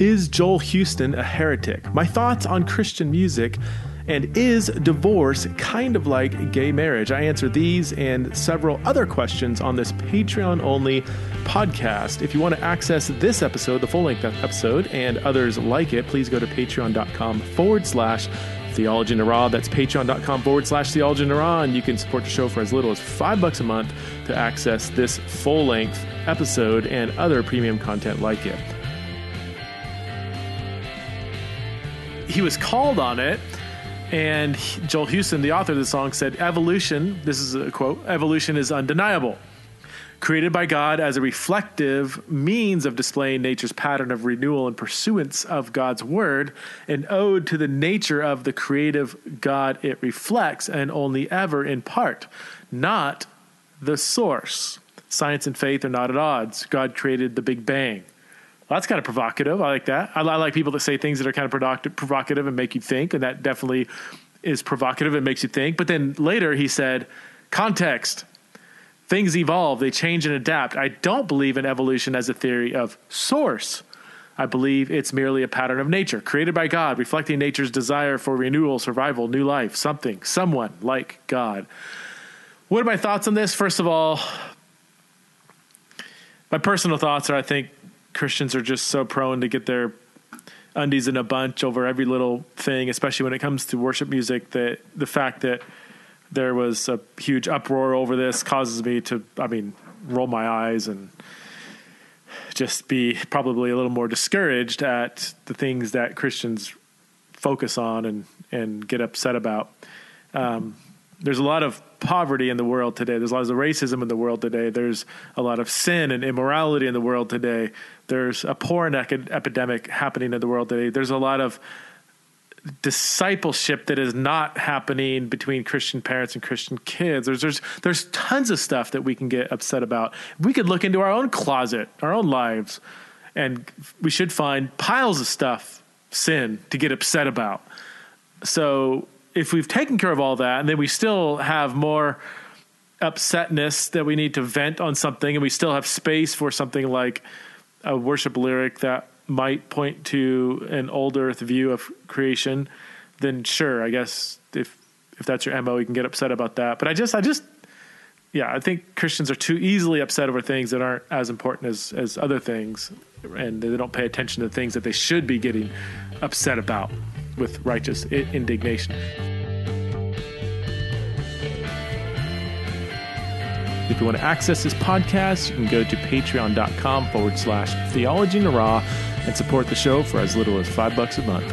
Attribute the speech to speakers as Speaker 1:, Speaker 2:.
Speaker 1: Is Joel Houston a heretic? My thoughts on Christian music. And is divorce kind of like gay marriage? I answer these and several other questions on this Patreon only podcast. If you want to access this episode, the full length episode, and others like it, please go to patreon.com forward slash Theology in. That's patreon.com forward slash Theology in. And you can support the show for as little as five bucks a month to access this full length episode and other premium content like it. He was called on it. And Joel Houston, the author of the song, said, Evolution, this is a quote, evolution is undeniable created by God as a reflective means of displaying nature's pattern of renewal and pursuance of God's word, an ode to the nature of the creative God it reflects, and only ever in part, not the source. Science and faith are not at odds. God created the Big Bang. Well, that's kind of provocative. I like that. I, I like people that say things that are kind of provocative and make you think, and that definitely is provocative and makes you think. But then later he said, context things evolve, they change and adapt. I don't believe in evolution as a theory of source. I believe it's merely a pattern of nature, created by God, reflecting nature's desire for renewal, survival, new life, something, someone like God. What are my thoughts on this? First of all, my personal thoughts are I think Christians are just so prone to get their undies in a bunch over every little thing, especially when it comes to worship music, that the fact that there was a huge uproar over this causes me to, I mean, roll my eyes and just be probably a little more discouraged at the things that Christians focus on and, and get upset about. Um, there's a lot of poverty in the world today. There's a lot of racism in the world today. There's a lot of sin and immorality in the world today. There's a porn epidemic happening in the world today. There's a lot of discipleship that is not happening between Christian parents and Christian kids. There's there's there's tons of stuff that we can get upset about. We could look into our own closet, our own lives, and we should find piles of stuff, sin, to get upset about. So if we've taken care of all that, and then we still have more upsetness that we need to vent on something, and we still have space for something like a worship lyric that might point to an old earth view of creation, then sure, I guess if if that's your mo, you can get upset about that. But I just I just yeah, I think Christians are too easily upset over things that aren't as important as as other things, and they don't pay attention to things that they should be getting upset about with righteous indignation. If you want to access this podcast, you can go to patreon.com forward slash theology and support the show for as little as five bucks a month.